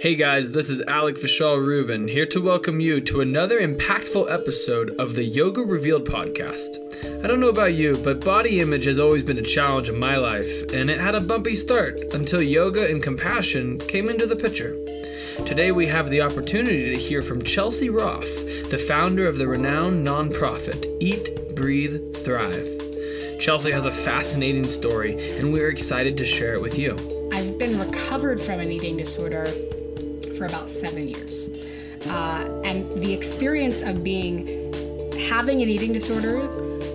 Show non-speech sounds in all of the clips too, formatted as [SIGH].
Hey guys, this is Alec Vishal Rubin here to welcome you to another impactful episode of the Yoga Revealed podcast. I don't know about you, but body image has always been a challenge in my life, and it had a bumpy start until yoga and compassion came into the picture. Today we have the opportunity to hear from Chelsea Roff, the founder of the renowned nonprofit Eat, Breathe, Thrive. Chelsea has a fascinating story, and we're excited to share it with you. I've been recovered from an eating disorder for about seven years. Uh, and the experience of being having an eating disorder,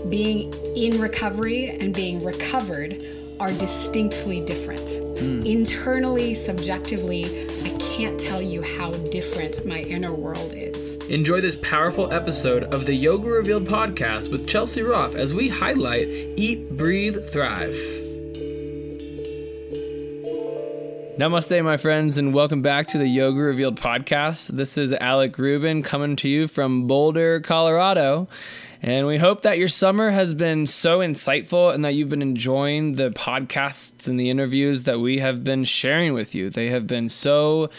being in recovery, and being recovered are distinctly different. Internally, subjectively, I can't tell you how different my inner world is. Enjoy this powerful episode of the Yoga Revealed podcast with Chelsea Roff as we highlight Eat, Breathe, Thrive. Namaste, my friends, and welcome back to the Yoga Revealed podcast. This is Alec Rubin coming to you from Boulder, Colorado. And we hope that your summer has been so insightful and that you've been enjoying the podcasts and the interviews that we have been sharing with you. They have been so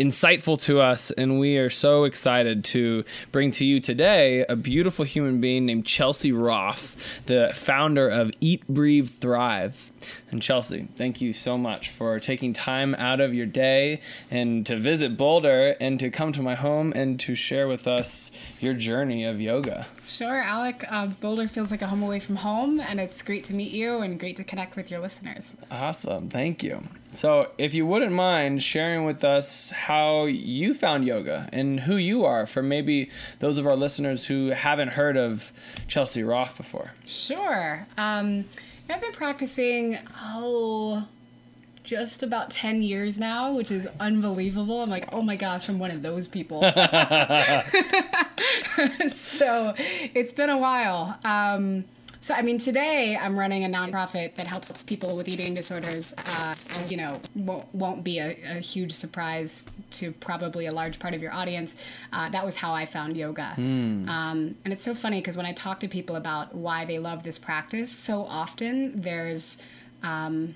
insightful to us, and we are so excited to bring to you today a beautiful human being named Chelsea Roff, the founder of Eat, Breathe, Thrive. And Chelsea, thank you so much for taking time out of your day and to visit Boulder and to come to my home and to share with us your journey of yoga. Sure, Alec. Uh, Boulder feels like a home away from home, and it's great to meet you and great to connect with your listeners. Awesome. Thank you. So, if you wouldn't mind sharing with us how you found yoga and who you are for maybe those of our listeners who haven't heard of Chelsea Roff before. Sure. Um, I've been practicing, oh, just about 10 years now, which is unbelievable. I'm like, oh my gosh, I'm one of those people. [LAUGHS] [LAUGHS] so it's been a while. Um, so, I mean, today I'm running a nonprofit that helps people with eating disorders. Uh, as you know, won't, won't be a, a, huge surprise to probably a large part of your audience. Uh, that was how I found yoga. Hmm. Um, and it's so funny because when I talk to people about why they love this practice, so often there's. Um,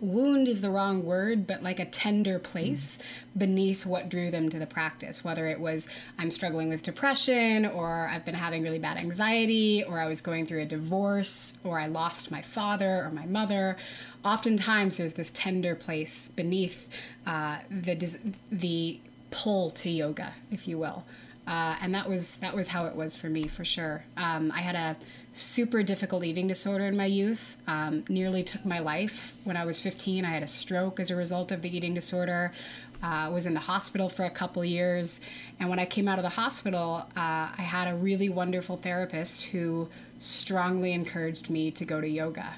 wound is the wrong word, but like a tender place beneath what drew them to the practice. Whether it was I'm struggling with depression, or I've been having really bad anxiety, or I was going through a divorce, or I lost my father or my mother. Oftentimes, there's this tender place beneath uh, the the pull to yoga, if you will. Uh, and that was that was how it was for me for sure. Um, I had a super difficult eating disorder in my youth. Um, nearly took my life when I was 15. I had a stroke as a result of the eating disorder. Uh, was in the hospital for a couple years, and when I came out of the hospital, uh, I had a really wonderful therapist who strongly encouraged me to go to yoga.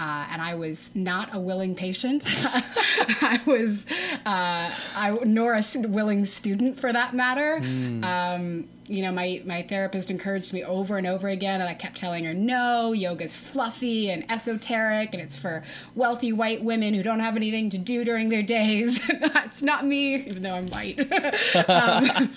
Uh, and I was not a willing patient. [LAUGHS] I was, uh, I nor a willing student for that matter. Mm. Um, you know, my, my therapist encouraged me over and over again, and I kept telling her, no, yoga's fluffy and esoteric, and it's for wealthy white women who don't have anything to do during their days. [LAUGHS] it's not me, even though I'm white. [LAUGHS] um,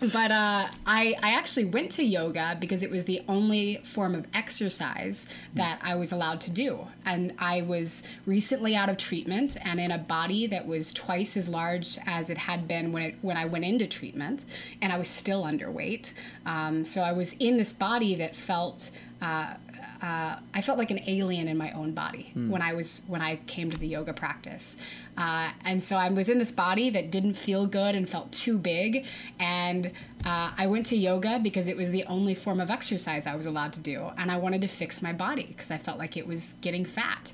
but uh, I, I actually went to yoga because it was the only form of exercise that I was allowed to do. And I was recently out of treatment and in a body that was twice as large as it had been when, it, when I went into treatment. And I was still underweight. Um, so I was in this body that felt. Uh, uh, I felt like an alien in my own body mm. when I was when I came to the yoga practice, uh, and so I was in this body that didn't feel good and felt too big, and uh, I went to yoga because it was the only form of exercise I was allowed to do, and I wanted to fix my body because I felt like it was getting fat.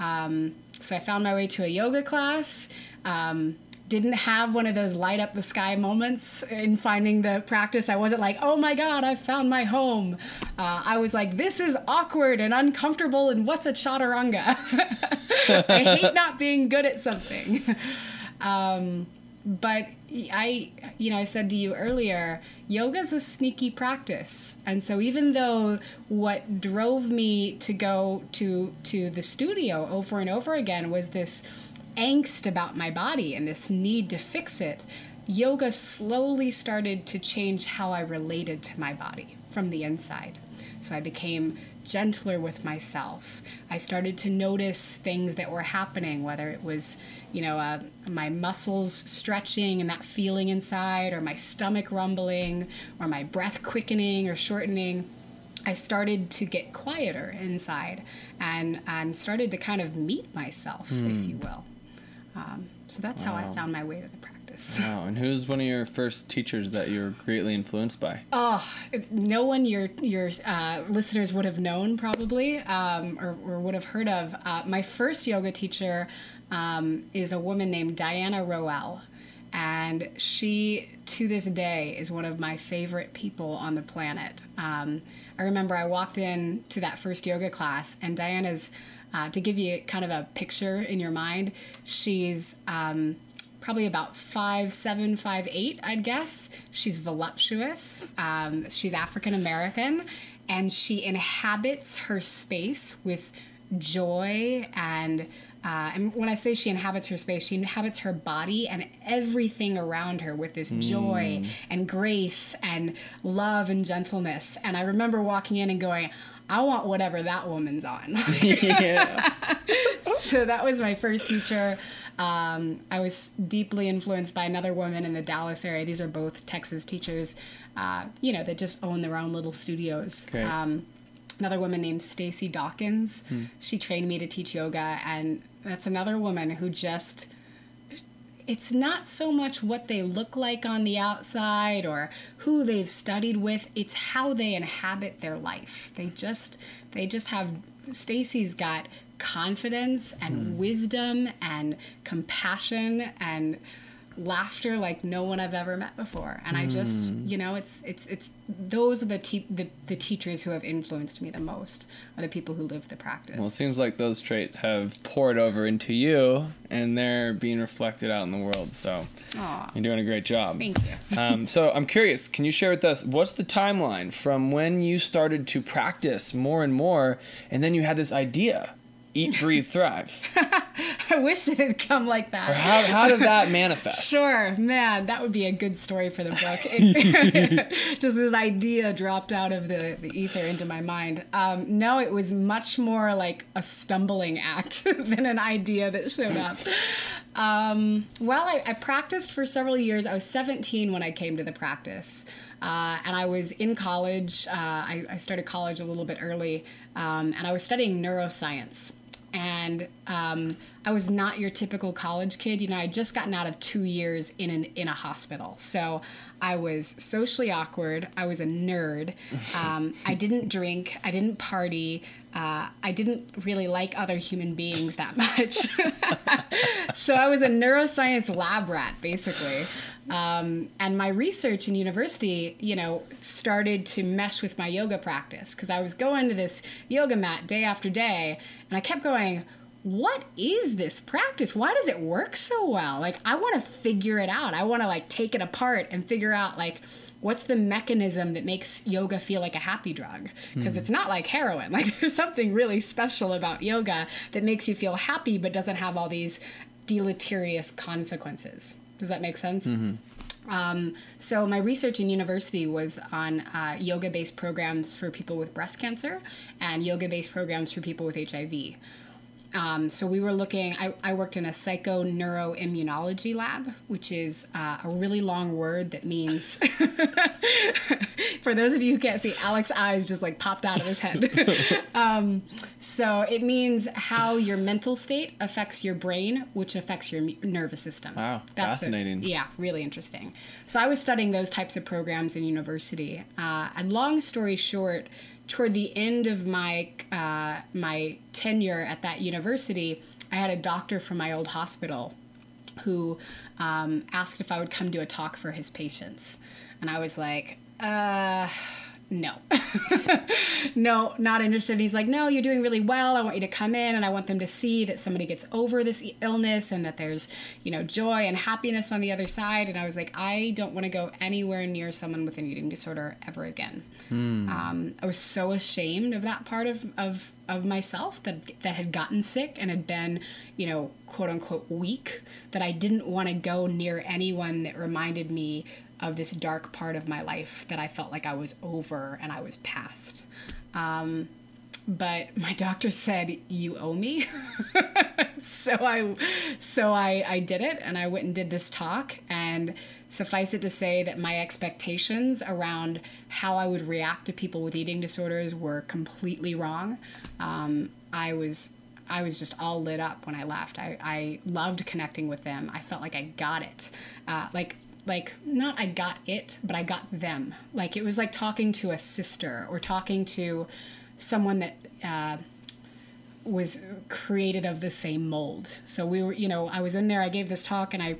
Um, so I found my way to a yoga class. Um, didn't have one of those light up the sky moments in finding the practice. I wasn't like, oh my God, I found my home. Uh, I was like, this is awkward and uncomfortable, and what's a chaturanga? [LAUGHS] I hate not being good at something. [LAUGHS] Um, but I, you know, I said to you earlier, yoga is a sneaky practice, and so even though what drove me to go to to the studio over and over again was this angst about my body and this need to fix it, yoga slowly started to change how I related to my body from the inside. So I became gentler with myself. I started to notice things that were happening, whether it was, you know, uh, my muscles stretching and that feeling inside, or my stomach rumbling, or my breath quickening or shortening. I started to get quieter inside and, and started to kind of meet myself, mm. if hmm. you will. Um, so that's wow. how I found my way to the practice. [LAUGHS] Wow. And who's one of your first teachers that you were greatly influenced by? Oh, no one your your uh, listeners would have known probably um, or, or, would have heard of. Uh, my first yoga teacher um, is a woman named Diana Roel. And she, to this day, is one of my favorite people on the planet. Um, I remember I walked in to that first yoga class, and Diana's uh, to give you kind of a picture in your mind, she's um, probably about five seven, five eight, I'd guess. She's voluptuous. Um, she's African American, and she inhabits her space with joy and. Uh, and when I say she inhabits her space, she inhabits her body and everything around her with this joy mm. and grace and love and gentleness. And I remember walking in and going, I want whatever that woman's on. [LAUGHS] [LAUGHS] so that was my first teacher. Um, I was deeply influenced by another woman in the Dallas area. These are both Texas teachers, uh, you know, that just own their own little studios. Um, another woman named Stacy Dawkins. Hmm. She trained me to teach yoga, and that's another woman who just it's not so much what they look like on the outside or who they've studied with it's how they inhabit their life they just they just have stacy's got confidence and mm. wisdom and compassion and laughter like no one I've ever met before. And mm. I just, hmm. you know, it's it's it's those are the, te- the the teachers who have influenced me the most are the people who live the practice. Well, it seems like those traits have poured over into you, and they're being reflected out in the world. So Aww. you're doing a great job. Thank you. [LAUGHS] um, so I'm curious, can you share with us what's the timeline from when you started to practice more and more, and then you had this idea? eat, breathe, thrive. [LAUGHS] I wish it had come like that. Or how, how did that manifest? sure, man, that would be a good story for the book. [LAUGHS] [LAUGHS] Just this idea dropped out of the, the ether into my mind. Um, no, it was much more like a stumbling act [LAUGHS] than an idea that showed up. Um, well, I, I, practiced for several years. I was 17 when I came to the practice. Uh, and I was in college. Uh, I, I, started college a little bit early, um, and I was studying neuroscience and um, I was not your typical college kid. You know, I would just gotten out of two years in an in a hospital, so I was socially awkward. I was a nerd. [LAUGHS] Um, I didn't drink. I didn't party. Uh, I didn't really like other human beings that much. [LAUGHS] [LAUGHS] so I was a neuroscience lab rat, basically. Um, and my research in university, you know, started to mesh with my yoga practice because I was going to this yoga mat day after day, and I kept going, what is this practice? Why does it work so well? Like, I want to figure it out. I want to like take it apart and figure out like what's the mechanism that makes yoga feel like a happy drug because mm. it's not like heroin [LAUGHS] like there's something really special about yoga that makes you feel happy but doesn't have all these deleterious consequences does that make sense mm-hmm. Um, so my research in university was on uh, yoga-based programs for people with breast cancer and yoga-based programs for people with hiv um, so we were looking, I, I worked in a psychoneuroimmunology lab, which is uh, a really long word that means, [LAUGHS] for those of you who can't see, Alex's eyes just like popped out of his head. [LAUGHS] um, so it means how your mental state affects your brain, which affects your nervous system. Wow, That's fascinating. The, yeah, really interesting. So I was studying those types of programs in university. Uh, and long story short, toward the end of my uh, my tenure at that university, I had a doctor from my old hospital who um, asked if I would come do a talk for his patients, and I was like, uh, no, [LAUGHS] no, not interested. he's like, no, you're doing really well. I want you to come in and I want them to see that somebody gets over this illness and that there's, you know, joy and happiness on the other side. And I was like, I don't want to go anywhere near someone with an eating disorder ever again. Mm. Um, I was so ashamed of that part of, of, of myself that, that had gotten sick and had been, you know, quote unquote weak that I didn't want to go near anyone that reminded me of this dark part of my life that I felt like I was over and I was past. Um, but my doctor said you owe me [LAUGHS] so i so I, I did it and i went and did this talk and suffice it to say that my expectations around how i would react to people with eating disorders were completely wrong um, i was I was just all lit up when I left. I, I loved connecting with them. I felt like I got it. Uh, like like not I got it, but I got them. Like it was like talking to a sister or talking to someone that uh, was created of the same mold. So we were, you know, I was in there. I gave this talk, and I,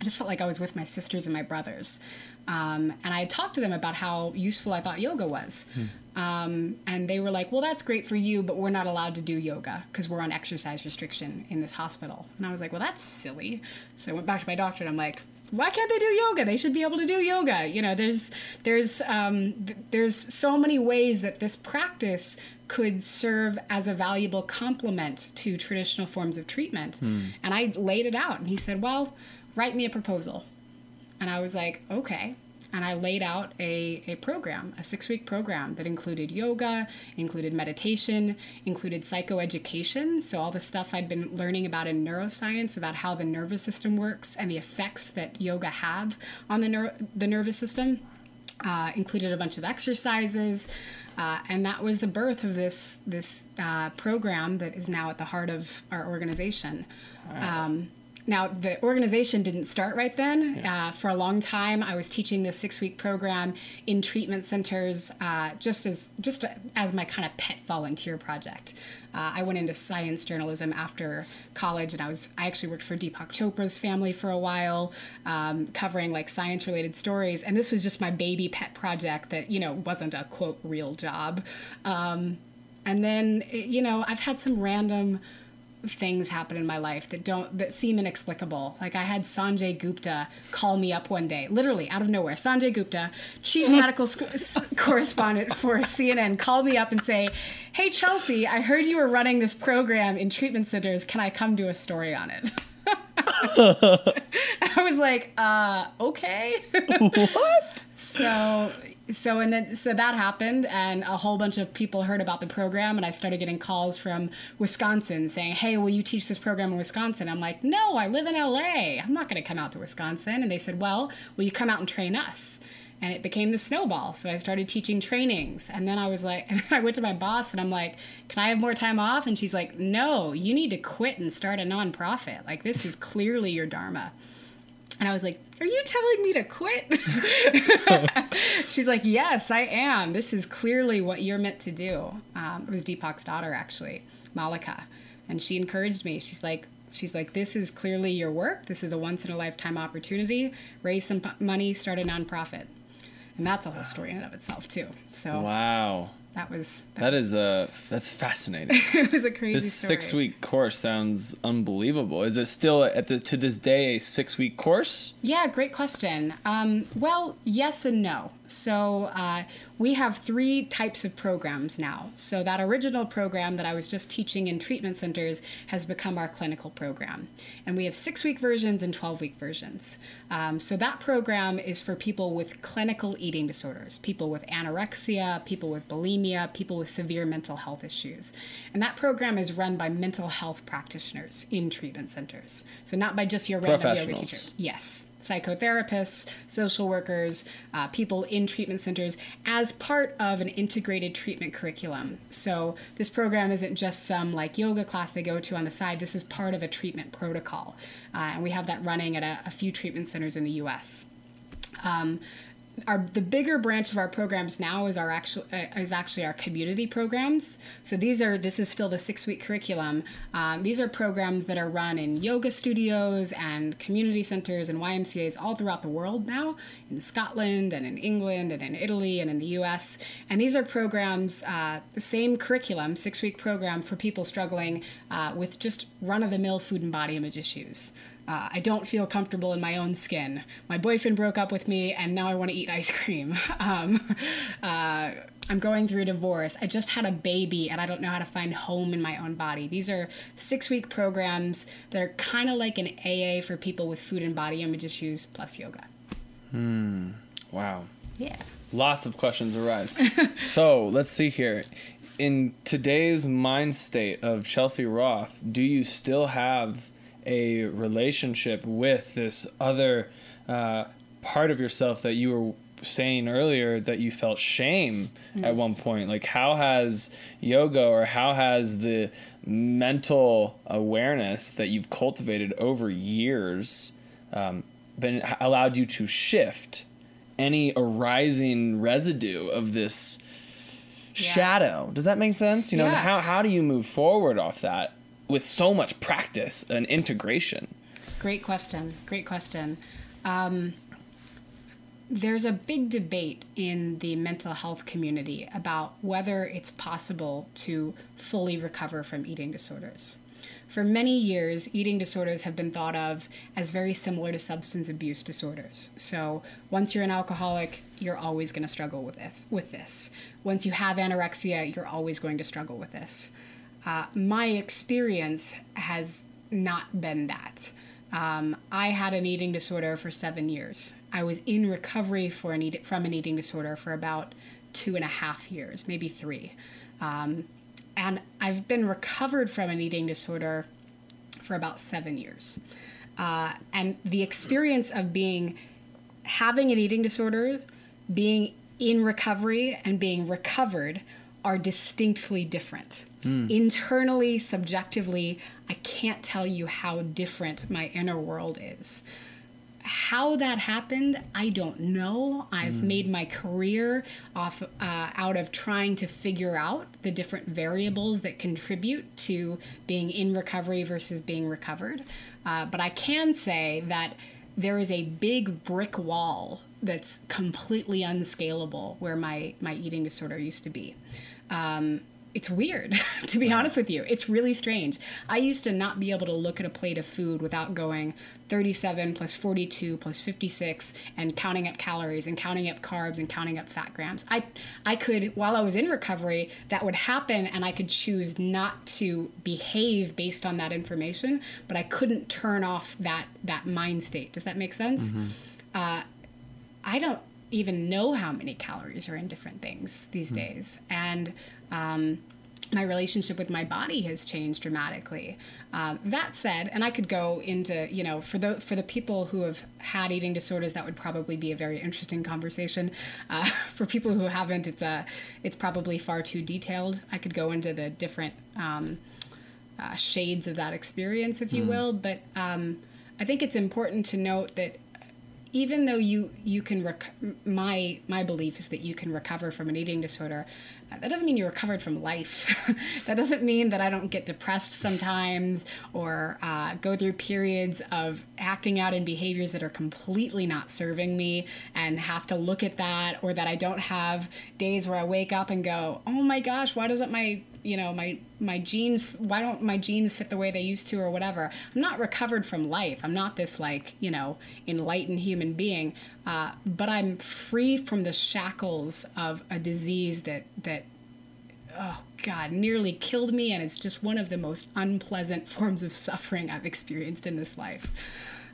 I just felt like I was with my sisters and my brothers. Um, and I talked to them about how useful I thought yoga was. Hmm. Um, and they were like, well, that's great for you, but we're not allowed to do yoga because we're on exercise restriction in this hospital. And I was like, well, that's silly. So I went back to my doctor and I'm like, why can't they do yoga? They should be able to do yoga. You know, there's there's um, th- there's so many ways that this practice could serve as a valuable complement to traditional forms of treatment. Mm. And I laid it out, and he said, "Well, write me a proposal." And I was like, "Okay." and I laid out a, a program, a six week program that included yoga, included meditation, included psychoeducation. So, all the stuff I'd been learning about in neuroscience about how the nervous system works and the effects that yoga have on the, ner- the nervous system. Uh, included a bunch of exercises, uh, and that was the birth of this this uh, program that is now at the heart of our organization. Wow. Um, now, the organization didn't start right then. Yeah. Uh, for a long time, I was teaching this six-week program in treatment centers, uh, just as just as my kind of pet volunteer project. Uh, I went into science journalism after college, and I was I actually worked for Deepak Chopra's family for a while, um, covering like science-related stories. And this was just my baby pet project that you know wasn't a quote real job. Um, and then you know I've had some random things happen in my life that don't that seem inexplicable. Like I had Sanjay Gupta call me up one day, literally out of nowhere. Sanjay Gupta, chief [LAUGHS] medical sc- correspondent for CNN, called me up and say, "Hey Chelsea, I heard you were running this program in treatment centers. Can I come do a story on it?" [LAUGHS] [LAUGHS] I was like, uh, okay. what? so so and then so that happened and a whole bunch of people heard about the program and i started getting calls from wisconsin saying hey will you teach this program in wisconsin? I'm like no i live in la i'm not going to come out to wisconsin. And they said well will you come out and train us? And it became the snowball so i started teaching trainings. And then i was like [LAUGHS] i went to my boss and i'm like can i have more time off? And she's like no you need to quit and start a nonprofit. Like this is clearly your dharma and I was like, Are you telling me to quit? [LAUGHS] She's like, Yes, I am. This is clearly what you're meant to do. Um, it was Deepak's daughter, actually, Mallika. And she encouraged me. She's like, She's like, this is clearly your work. This is a once in a lifetime opportunity. Raise some p- money, start a nonprofit. And that's a whole story in and of itself, too. So Wow. That was That is uh that's fascinating. [LAUGHS] it was a crazy this story. six week course sounds unbelievable. Is it still at the to this day a six week course? Yeah, great question. Um, well, yes and no. So uh, we have three types of programs now. So that original program that I was just teaching in treatment centers has become our clinical program. And we have six week versions and 12 week versions. Um, so that program is for people with clinical eating disorders, people with anorexia, people with bulimia, people with severe mental health issues. And that program is run by mental health practitioners in treatment centers. So not by just your random yoga teacher. Yes, psychotherapists, social workers, uh, people in treatment centers as part of an integrated treatment curriculum. So this program isn't just some like yoga class they go to on the side. This is part of a treatment protocol, uh, and we have that running at a, a few treatment centers in the U.S. Um, our the bigger branch of our programs now is our actual uh, is actually our community programs. So these are this is still the six week curriculum. Um, these are programs that are run in yoga studios and community centers and YMCA's all throughout the world now, in Scotland and in England and in Italy and in the U.S. And these are programs, uh, the same curriculum, six week program for people struggling uh, with just run of the mill food and body image issues. Uh, I don't feel comfortable in my own skin. My boyfriend broke up with me, and now I want to eat ice cream. [LAUGHS] Um, uh, I'm going through a divorce. I just had a baby, and I don't know how to find home in my own body. These are six week programs that are kind of like an AA for people with food and body image issues plus yoga. Hmm. Wow. Yeah. Lots of questions arise. [LAUGHS] so let's see here. In today's mind state of Chelsea Roff, do you still have a relationship with this other uh, part of yourself that you were saying earlier that you felt shame at one point? Like, how has yoga or how has the mental awareness that you've cultivated over years um, been allowed you to shift any arising residue of this shadow. Does that make sense? You know, Yeah. how how do you move forward off that with so much practice and integration? Great question. Great question. Um, there's a big debate in the mental health community about whether it's possible to fully recover from eating disorders. For many years, eating disorders have been thought of as very similar to substance abuse disorders. So, once you're an alcoholic, you're always going to struggle with it, with this. Once you have anorexia, you're always going to struggle with this. Uh, my experience has not been that. Um, I had an eating disorder for seven years. I was in recovery for an eat- from an eating disorder for about two and a half years, maybe three. Um, and I've been recovered from an eating disorder for about seven years. Uh, and the experience of being having an eating disorder, being in recovery, and being recovered are distinctly different. Internally, subjectively, I can't tell you how different my inner world is. How that happened, I don't know. I've made my career off uh, out of trying to figure out the different variables that contribute to being in recovery versus being recovered. Uh, but I can say that there is a big brick wall that's completely unscalable where my my eating disorder used to be. Um, it's weird, [LAUGHS] to be honest with you. It's really strange. I used to not be able to look at a plate of food without going 37 plus 42 plus 56 and counting up calories and counting up carbs and counting up fat grams. I I could while I was in recovery, that would happen and I could choose not to behave based on that information, but I couldn't turn off that that mind state. Does that make sense? Uh, I don't even know how many calories are in different things these days. And um, my relationship with my body has changed dramatically. Um, that said, and I could go into, you know, for the for the people who have had eating disorders, that would probably be a very interesting conversation. Uh, [LAUGHS] for people who haven't, it's a it's probably far too detailed. I could go into the different um, uh, shades of that experience, if you will. But um, I think it's important to note that even though you you can rec- my my belief is that you can recover from an eating disorder that doesn't mean you're recovered from life. [LAUGHS] That doesn't mean that i don't get depressed sometimes or uh, go through periods of acting out in behaviors that are completely not serving me and have to look at that or that i don't have days where i wake up and go oh my gosh why doesn't my you know my my jeans why don't my jeans fit the way they used to or whatever? I'm not recovered from life. I'm not this like you know enlightened human being uh, but i'm free from the shackles of a disease that that oh god nearly killed me and it's just one of the most unpleasant [LAUGHS] forms of suffering i've experienced in this life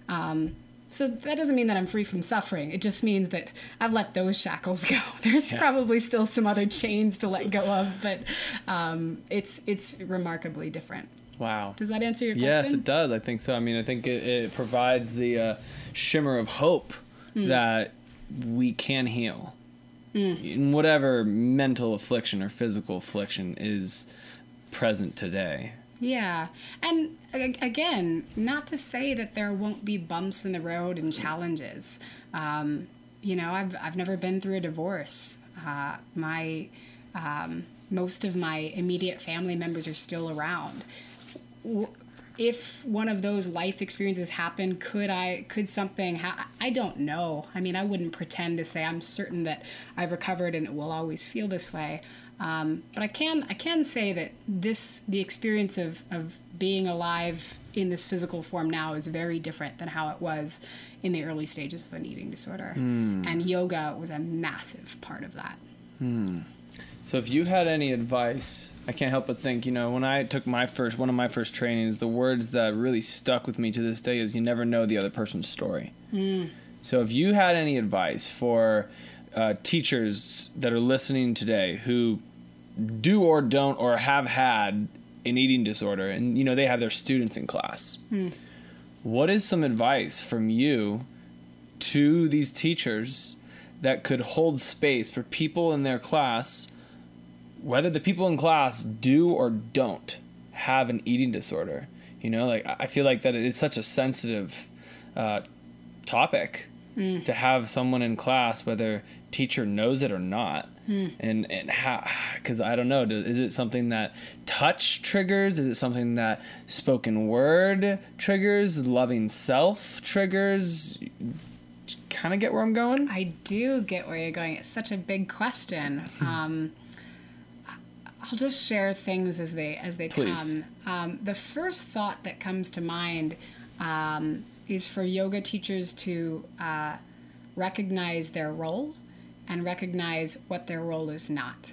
um, so that doesn't mean that I'm free from suffering. It just means that I've let those shackles [LAUGHS] go. There's yeah. probably still some other chains to let go of, but um, it's it's remarkably different. Wow. Does that answer your question? Yes, it does. I think so. I mean, I think it, it provides the uh, shimmer of hope mm. that we can heal. Mm. In whatever mental affliction or physical affliction is present today. Yeah. And again, not to say that there won't be bumps in the road and challenges. Um, you know, I've, I've never been through a divorce. Uh, my, um, most of my immediate family members are still around. If one of those life experiences happened, could I, could something, ha- I don't know. I mean, I wouldn't pretend to say I'm certain that I've recovered and it will always feel this way. Um, but I can I can say that this the experience of of being alive in this physical form now is very different than how it was in the early stages of an eating disorder, mm. and yoga was a massive part of that. Mm. So if you had any advice, I can't help but think, you know, when I took my first one of my first trainings, the words that really stuck with me to this day is you never know the other person's story. Mm. So if you had any advice for uh, teachers that are listening today who do or don't or have had an eating disorder and you know they have their students in class hmm. what is some advice from you to these teachers that could hold space for people in their class whether the people in class do or don't have an eating disorder you know like i feel like that it's such a sensitive uh, topic mm. to have someone in class whether teacher knows it or not. Hmm. And and how cuz I don't know, is it something that touch triggers? Is it something that spoken word triggers? Loving self triggers? Kind of get where I'm going? I do get where you're going. It's such a big question. Hmm. um, I'll just share things as they as they Please. come. Um, the first thought that comes to mind um, is for yoga teachers to uh, recognize their role and recognize what their role is not.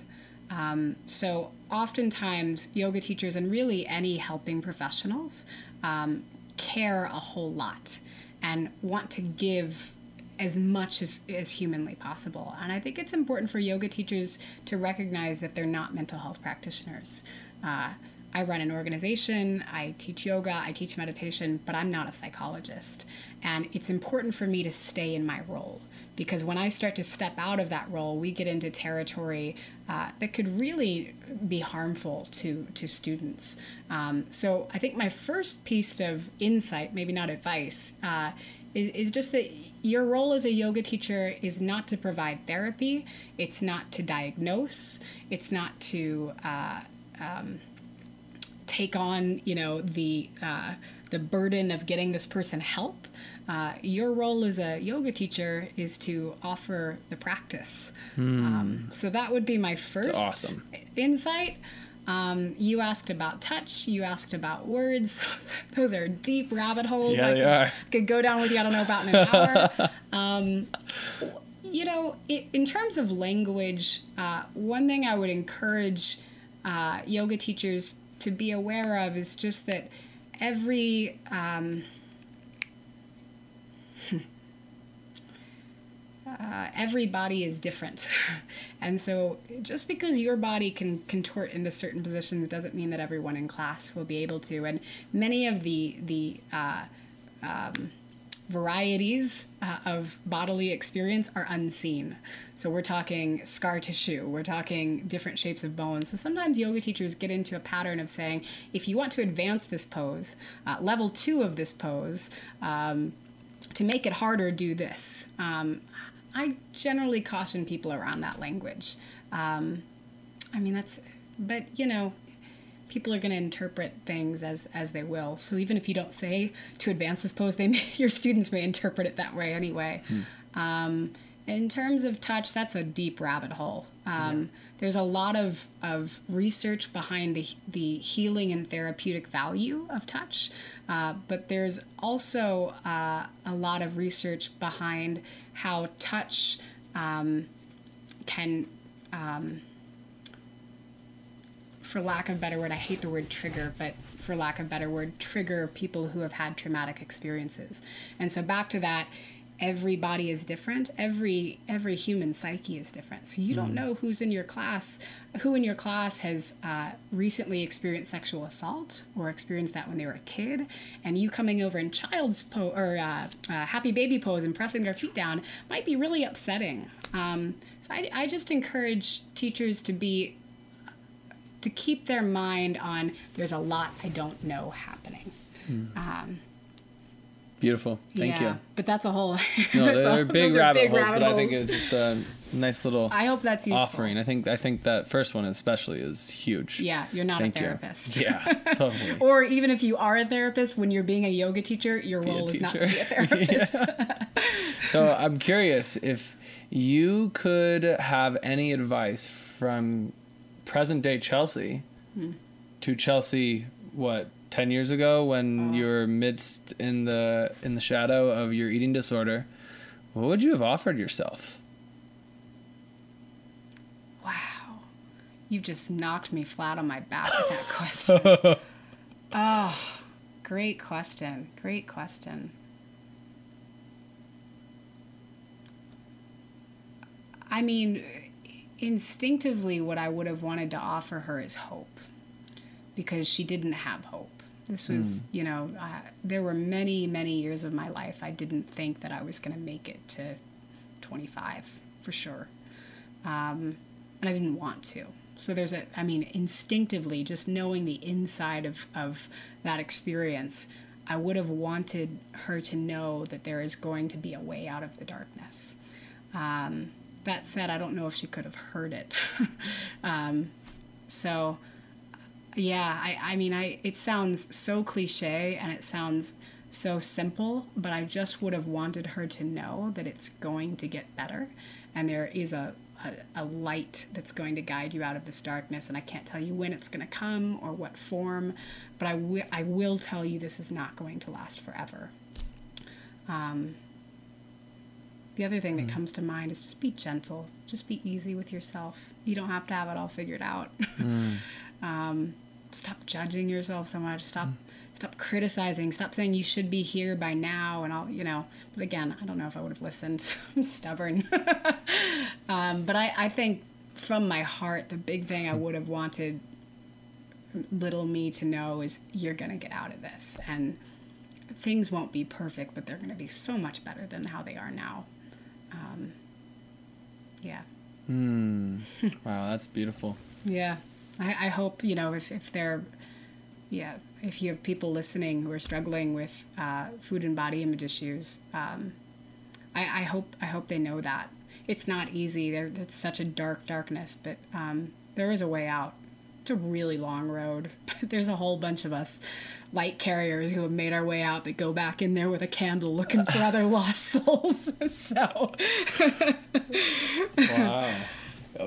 Um, so, oftentimes, yoga teachers and really any helping professionals um, care a whole lot and want to give as much as, as humanly possible. And I think it's important for yoga teachers to recognize that they're not mental health practitioners. Uh, I run an organization, I teach yoga, I teach meditation, but I'm not a psychologist. And it's important for me to stay in my role because when I start to step out of that role, we get into territory uh, that could really be harmful to to students. Um, so I think my first piece of insight, maybe not advice, uh, is, is just that your role as a yoga teacher is not to provide therapy. It's not to diagnose. It's not to uh, um, take on, you know, the uh, the burden of getting this person help. Uh, your role as a yoga teacher is to offer the practice. Mm. Um, so that would be my first awesome. insight. Um, you asked about touch. You asked about words. [LAUGHS] Those, those are deep rabbit holes. Yeah, I they could, are. could go down with you. I don't know about in an hour. [LAUGHS] um, you know, it, in terms of language, uh, one thing I would encourage uh, yoga teachers to be aware of is just that every um, uh, every body is different. [LAUGHS] and so just because your body can contort into certain positions doesn't mean that everyone in class will be able to. And many of the, the uh, um, varieties uh, of bodily experience are unseen. So we're talking scar tissue, we're talking different shapes of bones. So sometimes yoga teachers get into a pattern of saying, if you want to advance this pose, uh, level two of this pose, um, to make it harder, do this. Um, I generally caution people around that language. Um, I mean, that's, but you know, people are going to interpret things as as they will. So even if you don't say to advance this pose, they may, [LAUGHS] your students may interpret it that way anyway. Um, in terms of touch, that's a deep rabbit hole. Um, There's a lot of, of research behind the, the healing and therapeutic value of touch, uh, but there's also uh, a lot of research behind how touch um, can for lack of a better word, I hate the word trigger, but for lack of a better word, trigger people who have had traumatic experiences. And so back to that, every body is different. Every every human psyche is different. So you don't know who's in your class, who in your class has uh, recently experienced sexual assault or experienced that when they were a kid, and you coming over in child's pose or uh, uh, happy baby pose and pressing their feet down might be really upsetting. Um, so I, I just encourage teachers to be to keep their mind on there's a lot I don't know happening. Um, Beautiful. Thank yeah, you. But that's a whole. [LAUGHS] No, they're a- big rabbit big holes, rabbit but I think it's just a nice little I hope that's useful. offering. I think I think that first one especially is huge. Yeah, you're not Thank a you. therapist. Yeah, [LAUGHS] totally. or even if you are a therapist, when you're being a yoga teacher, your a role is not to be a [LAUGHS] therapist. So I'm curious if you could have any advice from present day Chelsea Hmm. to Chelsea, what ten years ago when Oh. you were midst in the in the shadow of your eating disorder, what would you have offered yourself? Wow. You just knocked me flat on my back with that question. [LAUGHS] oh, great question. Great question. I mean, instinctively, what I would have wanted to offer her is hope because she didn't have hope. This was, you know, uh, there were many, many years of my life I didn't think that I was going to make it to 25 for sure um, and I didn't want to. So there's a, I mean, instinctively, just knowing the inside of, of that experience, I would have wanted her to know that there is going to be a way out of the darkness. Um, that said, I don't know if she could have heard it. [LAUGHS] um, so, yeah, I, I mean, I it sounds so cliche and it sounds so simple, but I just would have wanted her to know that it's going to get better and there is a, a, a light that's going to guide you out of this darkness. And I can't tell you when it's going to come or what form, but I wi- I will tell you this is not going to last forever. Um, the other thing that comes to mind is just be gentle, just be easy with yourself. You don't have to have it all figured out. [LAUGHS] um, stop judging yourself so much. Stop stop criticizing. Stop saying you should be here by now and all. You know. But again, I don't know if I would have listened. [LAUGHS] I'm stubborn. [LAUGHS] um, but I I think from my heart, the big thing I would have wanted little me to know is you're gonna get out of this and things won't be perfect, but they're going to be so much better than how they are now. Um, yeah. Wow, that's beautiful. Yeah. I, I hope, you know, if, if they're, yeah, if you have people listening who are struggling with uh, food and body image issues, um, I, I hope I hope they know that it's not easy. There, it's such a dark darkness, but um, there is a way out. It's a really long road. [LAUGHS] There's a whole bunch of us light carriers who have made our way out that go back in there with a candle looking for other [LAUGHS] lost souls. [LAUGHS] so Wow.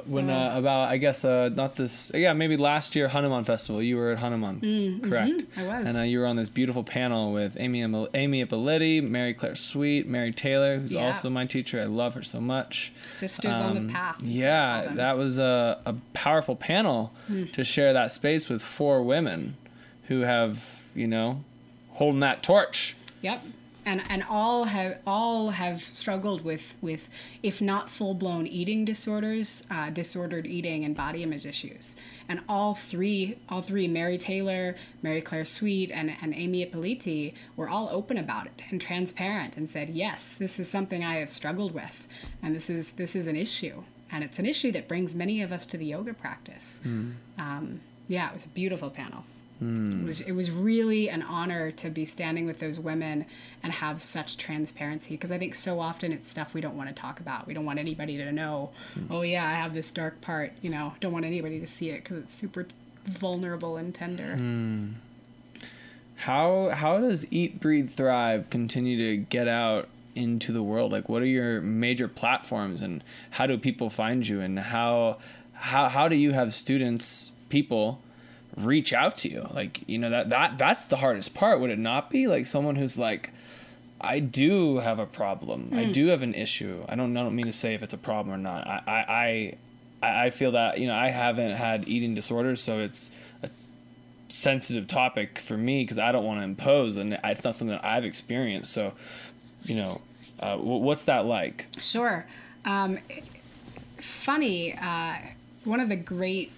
When uh, about I guess uh, not this yeah maybe last year Hanuman Festival you were at Hanuman correct I was. and uh, you were on this beautiful panel with Amy Amy Ippoliti Mary Claire Sweet Mary Taylor who's Yeah. also my teacher I love her so much sisters on Um, the path. is what I call yeah that was a, a powerful panel to share that space with four women who have you know holding that torch Yep. And and all have all have struggled with with if not full blown eating disorders, uh, disordered eating and body image issues. And all three all three Mary Taylor, Mary Claire Sweet, and and Amy Ippoliti were all open about it and transparent and said yes, this is something I have struggled with, and this is this is an issue, and it's an issue that brings many of us to the yoga practice. Um, yeah, it was a beautiful panel. Mm. It was it was really an honor to be standing with those women and have such transparency because I think so often it's stuff we don't want to talk about. We don't want anybody to know. Hmm. Oh yeah, I have this dark part. You know, don't want anybody to see it because it's super vulnerable and tender. Hmm. How how does Eat Breathe Thrive continue to get out into the world? Like what are your major platforms and how do people find you and how how how do you have students people reach out to you? Like, you know, that that that's the hardest part, would it not be? Like someone who's like I do have a problem. I do have an issue. I don't I don't mean to say if it's a problem or not. I I I, I feel that, you know, I haven't had eating disorders, so it's a sensitive topic for me because I don't want to impose, and it's not something that I've experienced. So, you know, uh, wh- what's that like? Sure. Um, funny, uh, one of the great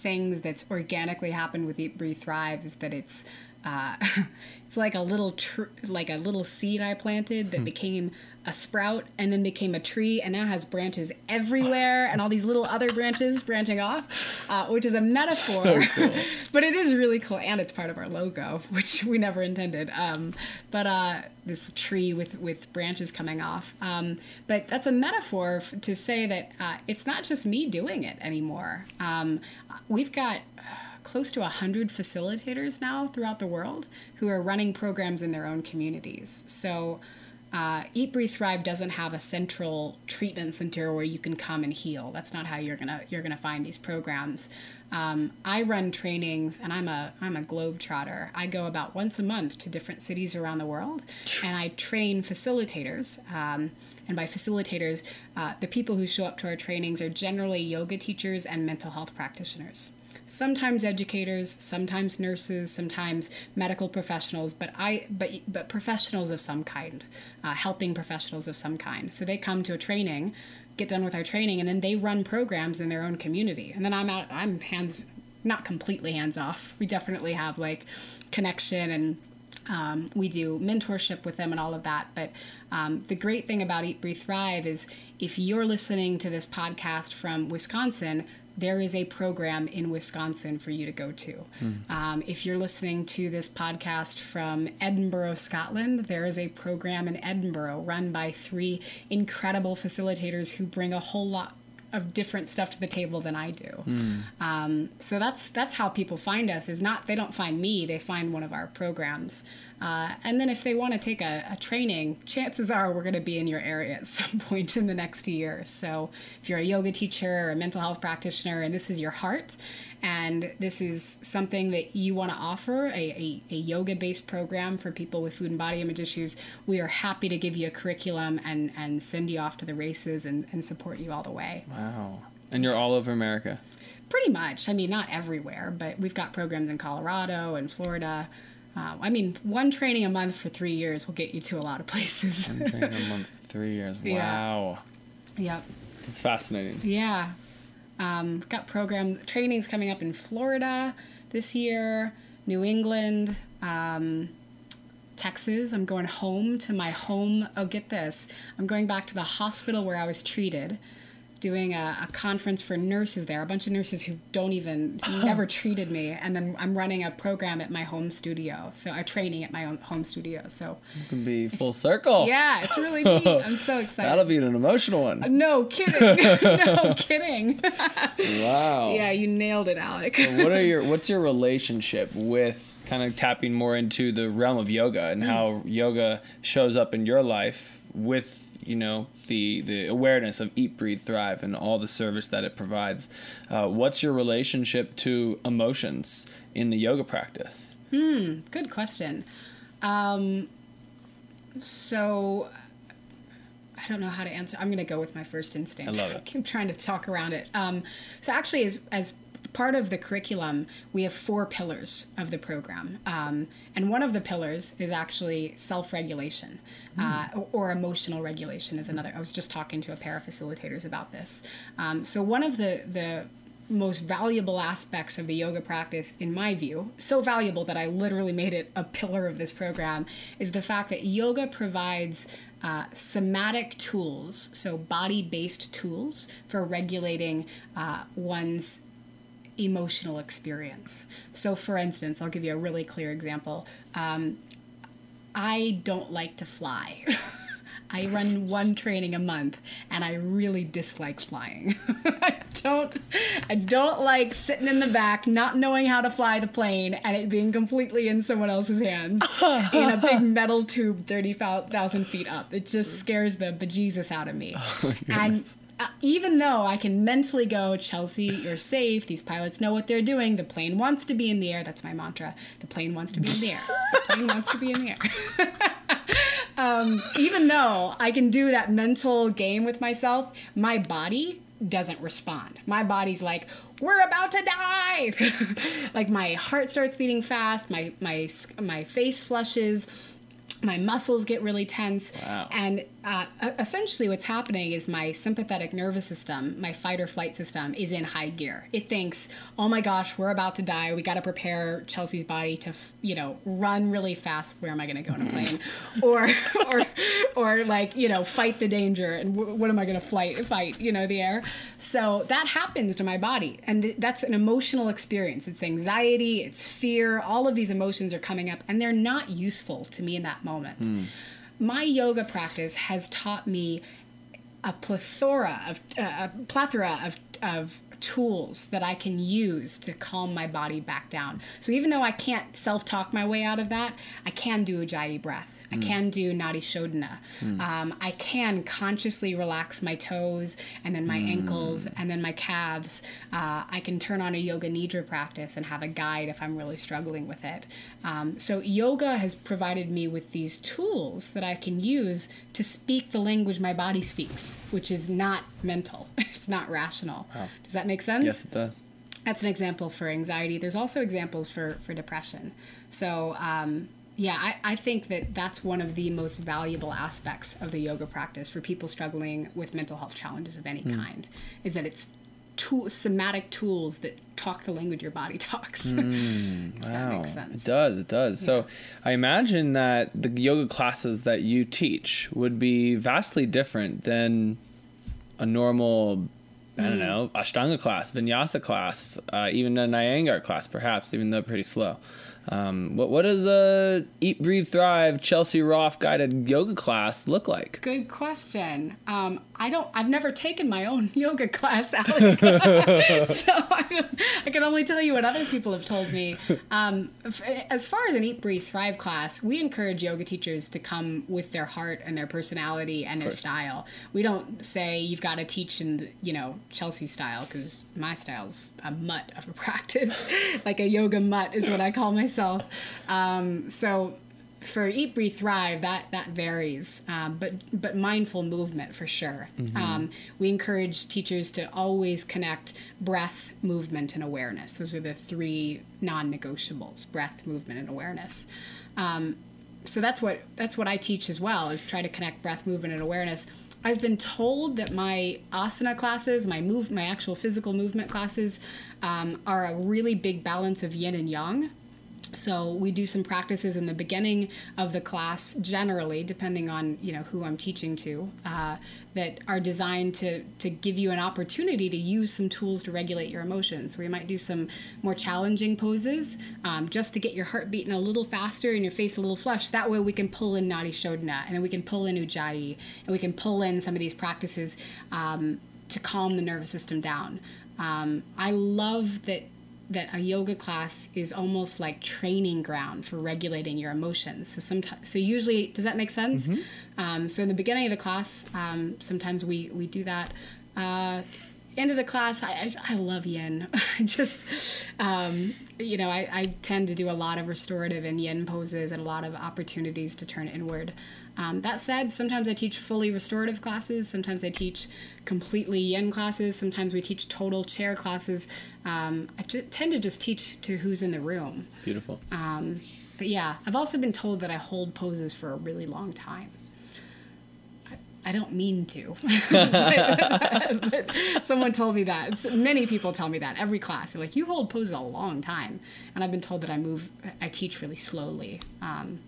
things that's organically happened with Eat, Breathe, Thrive is that it's uh, [LAUGHS] it's like a little tr- like a little seed I planted that became a sprout and then became a tree and now has branches everywhere and all these little other branches branching off, uh, which is a metaphor. [LAUGHS] but it is really cool and it's part of our logo, [LAUGHS] which we never intended. Um, but uh, this tree with with branches coming off. Um, but that's a metaphor f- to say that uh, it's not just me doing it anymore. Um, we've got close to 100 facilitators now throughout the world who are running programs in their own communities. So, uh, Eat, Breathe, Thrive doesn't have a central treatment center where you can come and heal. That's not how you're gonna you're gonna find these programs. Um, I run trainings, and I'm a I'm a globe trotter. I go about once a month to different cities around the world, and I train facilitators. Um, and by facilitators, uh, the people who show up to our trainings are generally yoga teachers and mental health practitioners sometimes educators, sometimes nurses, sometimes medical professionals, but I but but professionals of some kind, uh, helping professionals of some kind. So they come to a training, get done with our training, and then they run programs in their own community. And then I'm out. I'm hands not completely hands off. We definitely have like connection and. Um, we do mentorship with them and all of that. But um, the great thing about Eat, Breathe, Thrive is if you're listening to this podcast from Wisconsin, there is a program in Wisconsin for you to go to. Um, if you're listening to this podcast from Edinburgh, Scotland, there is a program in Edinburgh run by three incredible facilitators who bring a whole lot of different stuff to the table than I do. Um, so that's that's how people find us. Is not they don't find me, they find one of our programs. Uh, and then if they want to take a, a training, chances are we're going to be in your area at [LAUGHS] some point in the next year. So if you're a yoga teacher or a mental health practitioner and this is your heart, and this is something that you want to offer a, a, a yoga based program for people with food and body image issues, we are happy to give you a curriculum and, and send you off to the races and, and support you all the way. Wow. And you're all over America. Pretty much. I mean, not everywhere, but we've got programs in Colorado and Florida. Uh, I mean, one training a month for three years will get you to a lot of places. One training a month, three years. [LAUGHS] Yeah. Wow. yep. It's fascinating. Yeah. Um, got program trainings coming up in Florida this year, New England, um, Texas. I'm going home to my home. Oh, get this. I'm going back to the hospital where I was treated, doing a, a conference for nurses there, a bunch of nurses who don't even, who oh. never treated me. And then I'm running a program at my home studio. So, a training at my own home studio. So, It can be full circle. yeah, it's really neat. [LAUGHS] I'm so excited. That'll be an emotional one. Uh, no kidding. [LAUGHS] no [LAUGHS] kidding. Wow. Yeah, you nailed it, Alec. what are your what's your relationship with kind of tapping more into the realm of yoga and mm. how yoga shows up in your life with you know the the awareness of eat breathe thrive and all the service that it provides uh, what's your relationship to emotions in the yoga practice hmm Good question. Um, so I don't know how to answer. I'm going to go with my first instinct. I love it. [LAUGHS] I keep trying to talk around it. Um, so actually, as as part of the curriculum, we have four pillars of the program, um, and one of the pillars is actually self-regulation uh, or, or emotional regulation. Is another. I was just talking to a pair of facilitators about this. Um, so one of the the most valuable aspects of the yoga practice, in my view, so valuable that I literally made it a pillar of this program, is the fact that yoga provides uh, somatic tools, so body based tools for regulating uh, one's emotional experience. So, for instance, I'll give you a really clear example. Um, I don't like to fly. [LAUGHS] I run one training a month and I really dislike flying. [LAUGHS] I don't I don't like sitting in the back not knowing how to fly the plane and it being completely in someone else's hands [LAUGHS] in a big metal tube 30,000 feet up. It just scares the bejesus out of me. Oh and even though I can mentally go, Chelsea, you're safe. These pilots know what they're doing. The plane wants to be in the air. That's my mantra. The plane wants to be in the air. The [LAUGHS] plane wants to be in the air. [LAUGHS] um, even though I can do that mental game with myself, my body doesn't respond. My body's like, we're about to die. [LAUGHS] like my heart starts beating fast. My my my face flushes my muscles get really tense. Wow. and uh, essentially what's happening is my sympathetic nervous system my fight or flight system is in high gear. It thinks oh my gosh we're about to die. We got to prepare chelsea's body to you know run really fast. Where am i going to go on a plane? [LAUGHS] Or or or like you know fight the danger and w- what am i going to flight fight you know the air? So that happens to my body. And th- that's an emotional experience. It's anxiety it's fear. All of these emotions are coming up and they're not useful to me in that moment my yoga practice has taught me a plethora of uh, a plethora of of tools that I can use to calm my body back down. So even though I can't self-talk my way out of that, I can do a Ujjayi breath. I can do Nadi Shodhana. Um, I can consciously relax my toes and then my ankles and then my calves. Uh, I can turn on a yoga nidra practice and have a guide if I'm really struggling with it. Um, so yoga has provided me with these tools that I can use to speak the language my body speaks, which is not mental. [LAUGHS] It's not rational. Does that make sense? Yes, it does. that's an example for anxiety. There's also examples for for depression. So um, yeah, I, I think that that's one of the most valuable aspects of the yoga practice for people struggling with mental health challenges of any kind, is that it's tool, somatic tools that talk the language your body [LAUGHS] talks. If that Wow, makes sense. it does. It does. So, I imagine that the yoga classes that you teach would be vastly different than a normal, I Mm. don't know, Ashtanga class, Vinyasa class, uh, even a Iyengar class, perhaps, even though pretty slow. Um, what what does a Eat, Breathe, Thrive Chelsea Roff guided yoga class look like? Good question. Um, I don't. I've never taken my own [LAUGHS] yoga class, Alec. [LAUGHS] [LAUGHS] so I, I can only tell you what other people have told me. Um, f- as far as an Eat, Breathe, Thrive class, we encourage yoga teachers to come with their heart and their personality and their style. We don't say you've got to teach in the, you know Chelsea style because my style's a mutt of a practice, like a yoga mutt is what I call myself. Um, so for eat breathe thrive that that varies um, but but mindful movement for sure. Um, we encourage teachers to always connect breath movement and awareness. Those are the three non-negotiables breath movement and awareness. Um, so that's what that's what i teach as well is try to connect breath movement and awareness. I've been told that my asana classes my move my actual physical movement classes um, are a really big balance of yin and yang so we do some practices in the beginning of the class, generally, depending on you know who I'm teaching to, uh, that are designed to to give you an opportunity to use some tools to regulate your emotions. We might do some more challenging poses, um, just to get your heart beating a little faster and your face a little flushed. That way, we can pull in Nadi Shodhana, and then we can pull in Ujjayi, and we can pull in some of these practices um, to calm the nervous system down. Um, I love that that a yoga class is almost like training ground for regulating your emotions. So sometimes, so usually, does that make sense? Um, so in the beginning of the class, um, sometimes we we do that. Uh, end of the class, I, I, I love yin. [LAUGHS] Just, um, you know, I, I tend to do a lot of restorative and yin poses and a lot of opportunities to turn inward. Um, that said, sometimes I teach fully restorative classes. Sometimes I teach completely yin classes. Sometimes we teach total chair classes. Um, I t- tend to just teach to who's in the room. Beautiful. Um, but yeah, I've also been told that I hold poses for a really long time. I, don't mean to, but, [LAUGHS] but someone told me that. It's- many people tell me that every class. They're like, "You hold poses a long time," and I've been told that I move, I teach really slowly. Um,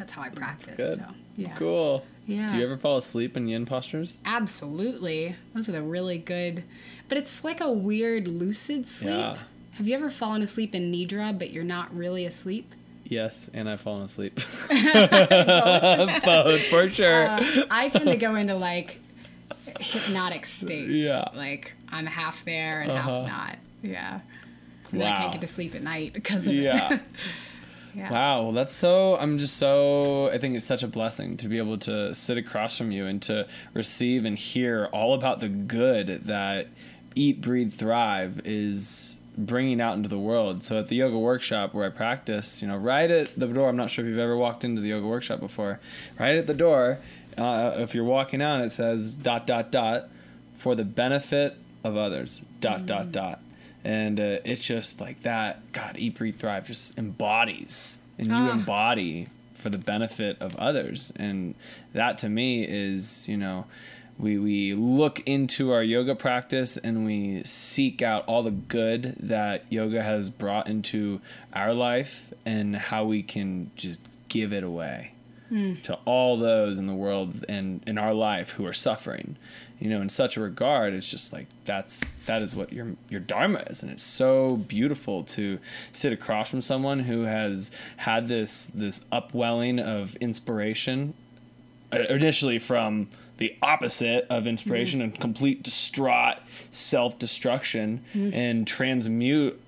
that's how I practice. Good. So yeah, Cool. Yeah. Do you ever fall asleep in yin postures? absolutely. Those are the really good, but it's like a weird lucid sleep. Yeah. Have you ever fallen asleep in nidra, but you're not really asleep? Yes, and I've fallen asleep. Both. [LAUGHS] [LAUGHS] Both, for sure. Uh, I tend to go into like hypnotic states. Yeah. Like I'm half there and Uh-huh. half not. Yeah. And I can't get to sleep at night because of Yeah. it. [LAUGHS] yeah. Wow, well, that's so. I'm just so. I think it's such a blessing to be able to sit across from you and to receive and hear all about the good that Eat, Breathe, Thrive is bringing out into the world. So at the yoga workshop where I practice, you know, right at the door. I'm not sure if you've ever walked into the yoga workshop before. Right at the door, uh, if you're walking out, it says dot dot dot for the benefit of others. Dot dot dot. And uh, it's just like that. God, eat, breathe, thrive just embodies, and you Ah. embody for the benefit of others. And that to me is, you know, we we look into our yoga practice and we seek out all the good that yoga has brought into our life and how we can just give it away Hmm. to all those in the world and in our life who are suffering. You know, in such a regard, it's just like that's that is what your your dharma is, and it's so beautiful to sit across from someone who has had this this upwelling of inspiration uh, initially from the opposite of inspiration hmm. and complete distraught self-destruction hmm. and transmute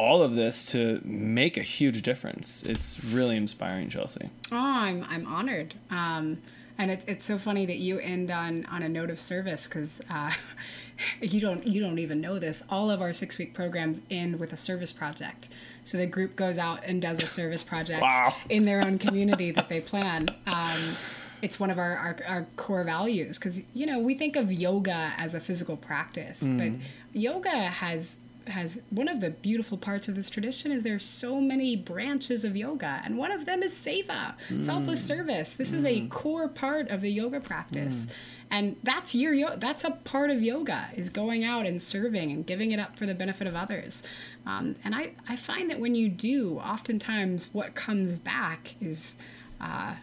all of this to make a huge difference. It's really inspiring, Chelsea. Oh, I'm I'm honored. Um, and it's it's so funny that you end on on a note of service because uh, [LAUGHS] you don't you don't even know this. All of our six week programs end with a service project. So the group goes out and does a service project Wow. in their own community that they plan. Um, it's one of our, our, our core values because you know we think of yoga as a physical practice, but yoga has has one of the beautiful parts of this tradition is there's so many branches of yoga and one of them is seva selfless service. This is a core part of the yoga practice. And that's your yo- that's a part of yoga is going out and serving and giving it up for the benefit of others. Um, and I, I find that when you do oftentimes what comes back is uh,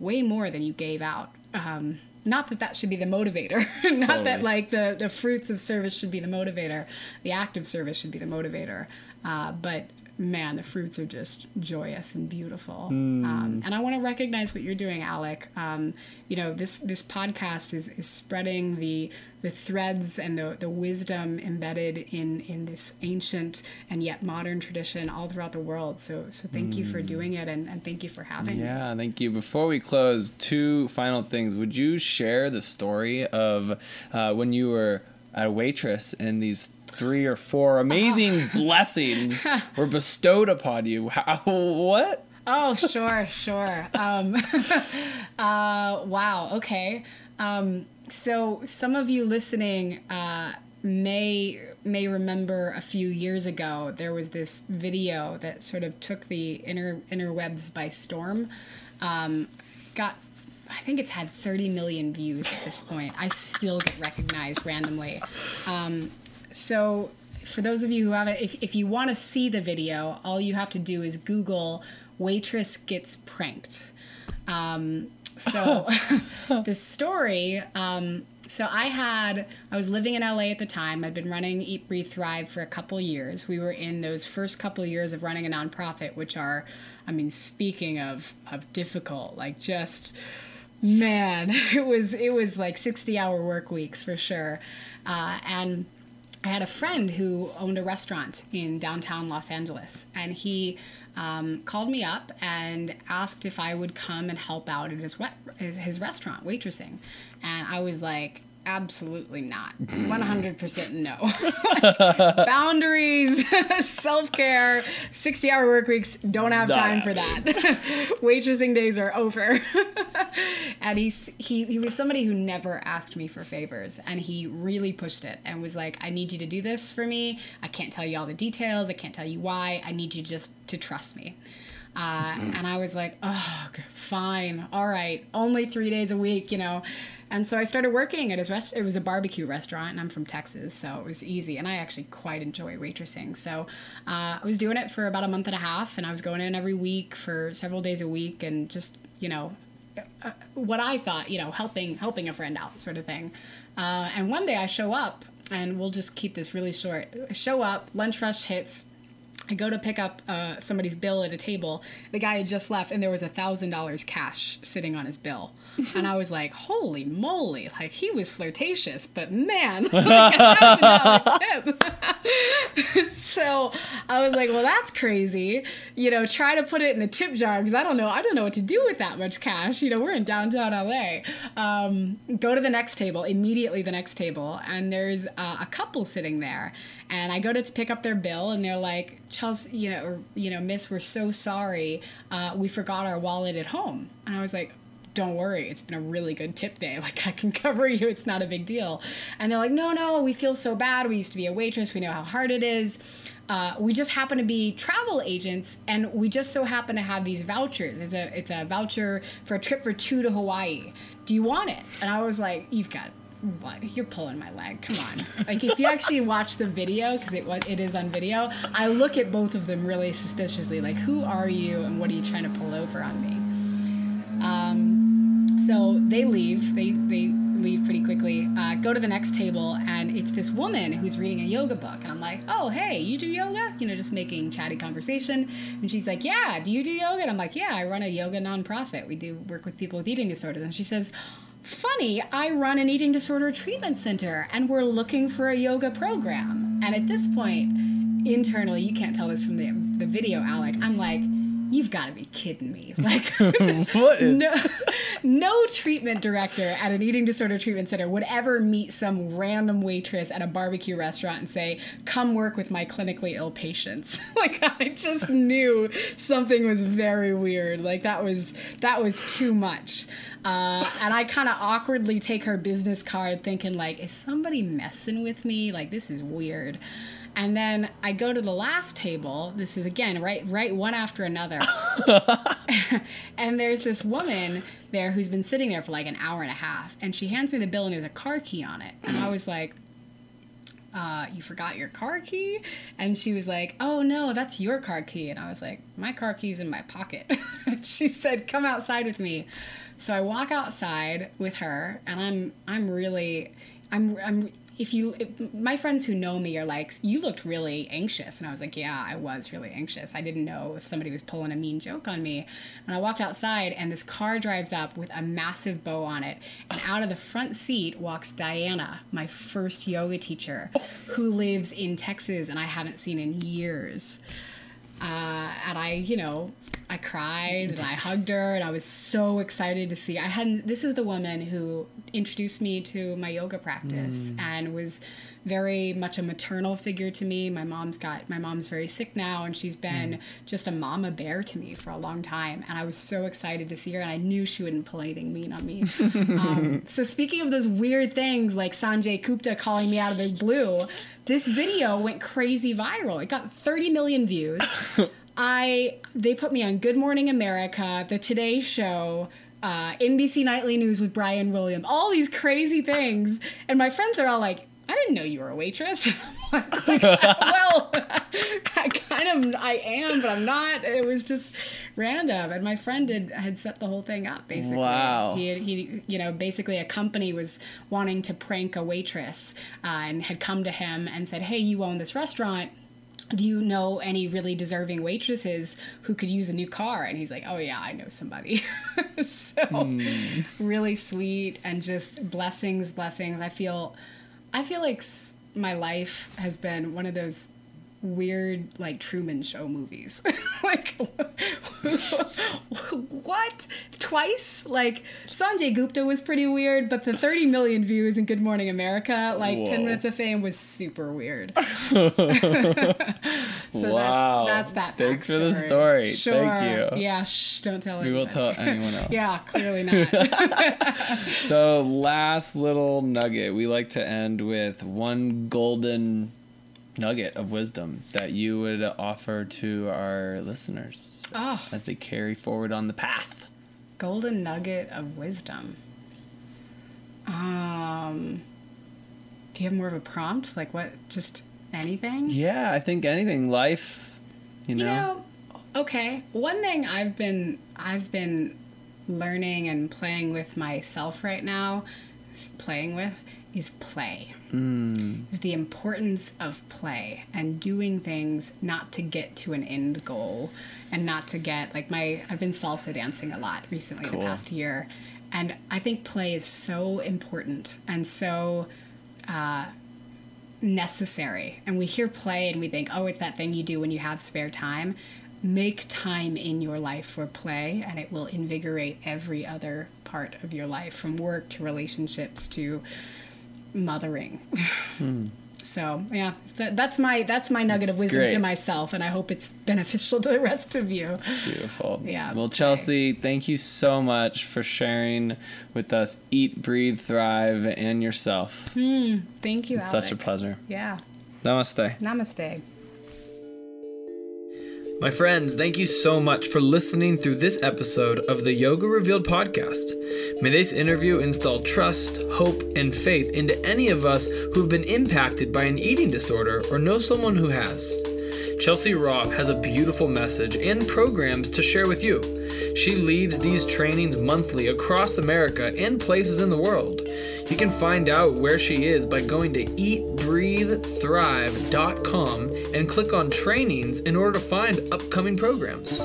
way more than you gave out. Um, not that that should be the motivator [LAUGHS] not Totally. that like the the fruits of service should be the motivator the act of service should be the motivator uh, but man the fruits are just joyous and beautiful. Um, and i want to recognize what you're doing alec. Um, you know this this podcast is is spreading the the threads and the, the wisdom embedded in in this ancient and yet modern tradition all throughout the world. So so thank you for doing it and, and thank you for having me. Yeah, thank you. Before we close, two final things. Would you share the story of uh, when you were a waitress in these three or four amazing [LAUGHS] blessings [LAUGHS] were bestowed upon you? How, what? Oh, sure, sure. Um, [LAUGHS] uh, wow. Okay. Um, so some of you listening uh, may may remember a few years ago there was this video that sort of took the inter interwebs by storm. Um, got I think it's had 30 million views at this point. I still get recognized randomly. Um, so, for those of you who haven't, if, if you want to see the video, all you have to do is Google waitress gets pranked. Um, so, [LAUGHS] the story. Um, so I had I was living in LA at the time. I'd been running Eat Breathe Thrive for a couple years. We were in those first couple years of running a nonprofit, which are, I mean, speaking of of difficult, like just man, [LAUGHS] it was it was like sixty hour work weeks for sure, uh, and. I had a friend who owned a restaurant in downtown Los Angeles, and he um, called me up and asked if I would come and help out at his, his his restaurant waitressing, and I was like, absolutely not, [LAUGHS] one hundred percent no. [LAUGHS] Boundaries, [LAUGHS] self care, sixty hour work weeks. Don't have Not time for that. Waitressing days are over. and he's he he was somebody who never asked me for favors and he really pushed it and was like i need you to do this for me i can't tell you all the details i can't tell you why i need you just to trust me uh, and i was like oh fine all right only three days a week you know and so i started working at his rest it was a barbecue restaurant and i'm from texas so it was easy and i actually quite enjoy waitressing so uh, i was doing it for about a month and a half and i was going in every week for several days a week and just you know what I thought, you know, helping helping a friend out, sort of thing. Uh, and one day I show up, and we'll just keep this really short. I show up, lunch rush hits, I go to pick up uh, somebody's bill at a table. The guy had just left, and there was a thousand dollars cash sitting on his bill. And I was like, "Holy moly!" Like he was flirtatious, but man, like a thousand dollar tip. [LAUGHS] so I was like, "Well, that's crazy." You know, try to put it in the tip jar because I don't know. I don't know what to do with that much cash. You know, we're in downtown LA. Um, go to the next table immediately. The next table, and there's uh, a couple sitting there, and I go to pick up their bill, and they're like, "Chelsea, you know, or, you know, Miss, we're so sorry. Uh, we forgot our wallet at home." And I was like, don't worry, it's been a really good tip day. [LAUGHS] Like, I can cover you, it's not a big deal. And they're like, no, no, we feel so bad. We used to be a waitress, we know how hard it is. Uh, we just happen to be travel agents, and we just so happen to have these vouchers. It's a it's a voucher for a trip for two to Hawaii. Do you want it? And I was like, you've got what you're pulling my leg come on like if you actually [LAUGHS] watch the video because it was it is on video i look at both of them really suspiciously like who are you and what are you trying to pull over on me um, so they leave they they leave pretty quickly. Uh, go to the next table and it's this woman who's reading a yoga book. And i'm like oh hey you do yoga? You know just making chatty conversation. And she's like yeah do you do yoga? And i'm like yeah i run a yoga nonprofit. We do work with people with eating disorders. And she says funny i run an eating disorder treatment center and we're looking for a yoga program. And at this point internally you can't tell this from the, the video alec i'm like you've got to be kidding me [LAUGHS] like [LAUGHS] What is no, no treatment director at an eating disorder treatment center would ever meet some random waitress at a barbecue restaurant and say, "Come work with my clinically ill patients." [LAUGHS] like I just knew something was very weird. Like that was that was too much. Uh, and I kind of awkwardly take her business card, thinking like, "Is somebody messing with me? Like this is weird." And then I go to the last table. This is again right right one after another. [LAUGHS] [LAUGHS] and there's this woman there who's been sitting there for like an hour and a half and she hands me the bill and there's a car key on it. And I was like uh, you forgot your car key? And she was like, oh no, that's your car key. And I was like, my car key's in my pocket. [LAUGHS] she said, come outside with me. So I walk outside with her and I'm, I'm really, I'm, I'm, if you, if, my friends who know me are like, you looked really anxious. And I was like, yeah, I was really anxious. I didn't know if somebody was pulling a mean joke on me. And I walked outside and this car drives up with a massive bow on it. And out of the front seat walks Diana, my first yoga teacher, who lives in Texas and I haven't seen in years. Uh, and I, you know, I cried and I hugged her and I was so excited to see. I hadn't. This is the woman who introduced me to my yoga practice and was very much a maternal figure to me. My mom's got my mom's very sick now and she's been just a mama bear to me for a long time. And I was so excited to see her and I knew she wouldn't pull anything mean on me. [LAUGHS] um, so speaking of those weird things like Sanjay Gupta calling me out of the blue, this video went crazy viral. It got 30 million views. [LAUGHS] I they put me on Good Morning America, The Today Show, uh, NBC Nightly News with Brian Williams, all these crazy things, and my friends are all like, "I didn't know you were a waitress." [LAUGHS] Like, [LAUGHS] well, I kind of I am, but I'm not. It was just random, and my friend did had set the whole thing up. Basically, Wow. he had, he you know basically a company was wanting to prank a waitress uh, and had come to him and said, "Hey, you own this restaurant." Do you know any really deserving waitresses who could use a new car? And he's like, oh yeah, I know somebody. [LAUGHS] so hmm. really sweet and just blessings, blessings. I feel, I feel like my life has been one of those weird like Truman Show movies. [LAUGHS] like [LAUGHS] what? Twice? Like Sanjay Gupta was pretty weird, but the 30 million views in Good Morning America, like 10 minutes of fame was super weird. [LAUGHS] So Wow. that's, that's that. Thanks for the story. Thank Sure. you. Yeah, shh, don't tell We anyone. will tell anyone else. yeah, clearly not. So, last little nugget. We like to end with one golden nugget of wisdom that you would offer to our listeners oh, as they carry forward on the path. golden nugget of wisdom. Um, do you have more of a prompt? Like what? Just anything? Yeah, I think anything, life, you know. You know, okay. One thing I've been I've been learning and playing with myself right now, playing with is play. Mm. the importance of play and doing things not to get to an end goal and not to get like my I've been salsa dancing a lot recently Cool. the past year and I think play is so important and so uh, necessary. And we hear play and we think, oh, it's that thing you do when you have spare time. Make time in your life for play, and it will invigorate every other part of your life from work to relationships to mothering. Hmm. So yeah, that, that's my that's my nugget of wisdom to myself, and I hope it's beneficial to the rest of you. Beautiful. Yeah, Well, okay. Chelsea, thank you so much for sharing with us Eat, Breathe, Thrive, and yourself. Hmm, thank you, It's such a pleasure. Yeah. Namaste. Namaste. My friends, thank you so much for listening through this episode of the Yoga Revealed podcast. May this interview install trust, hope, and faith into any of us who've been impacted by an eating disorder or know someone who has. Chelsea Roff has a beautiful message and programs to share with you. She leads these trainings monthly across America and places in the world. You can find out where she is by going to eatbreathethrive.com and click on trainings in order to find upcoming programs.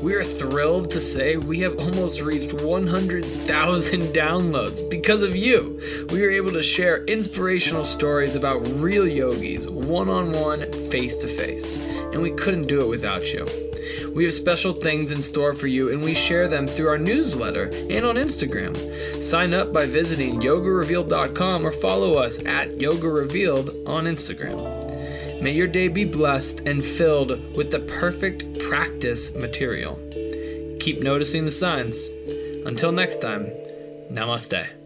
We are thrilled to say we have almost reached 100,000 [LAUGHS] downloads because of you. We are able to share inspirational stories about real yogis, one on one, face to face. And we couldn't do it without you. We have special things in store for you, and we share them through our newsletter and on Instagram. Sign up by visiting yogarevealed.com or follow us at Yoga Revealed on Instagram. May your day be blessed and filled with the perfect practice material. Keep noticing the signs. Until next time, namaste.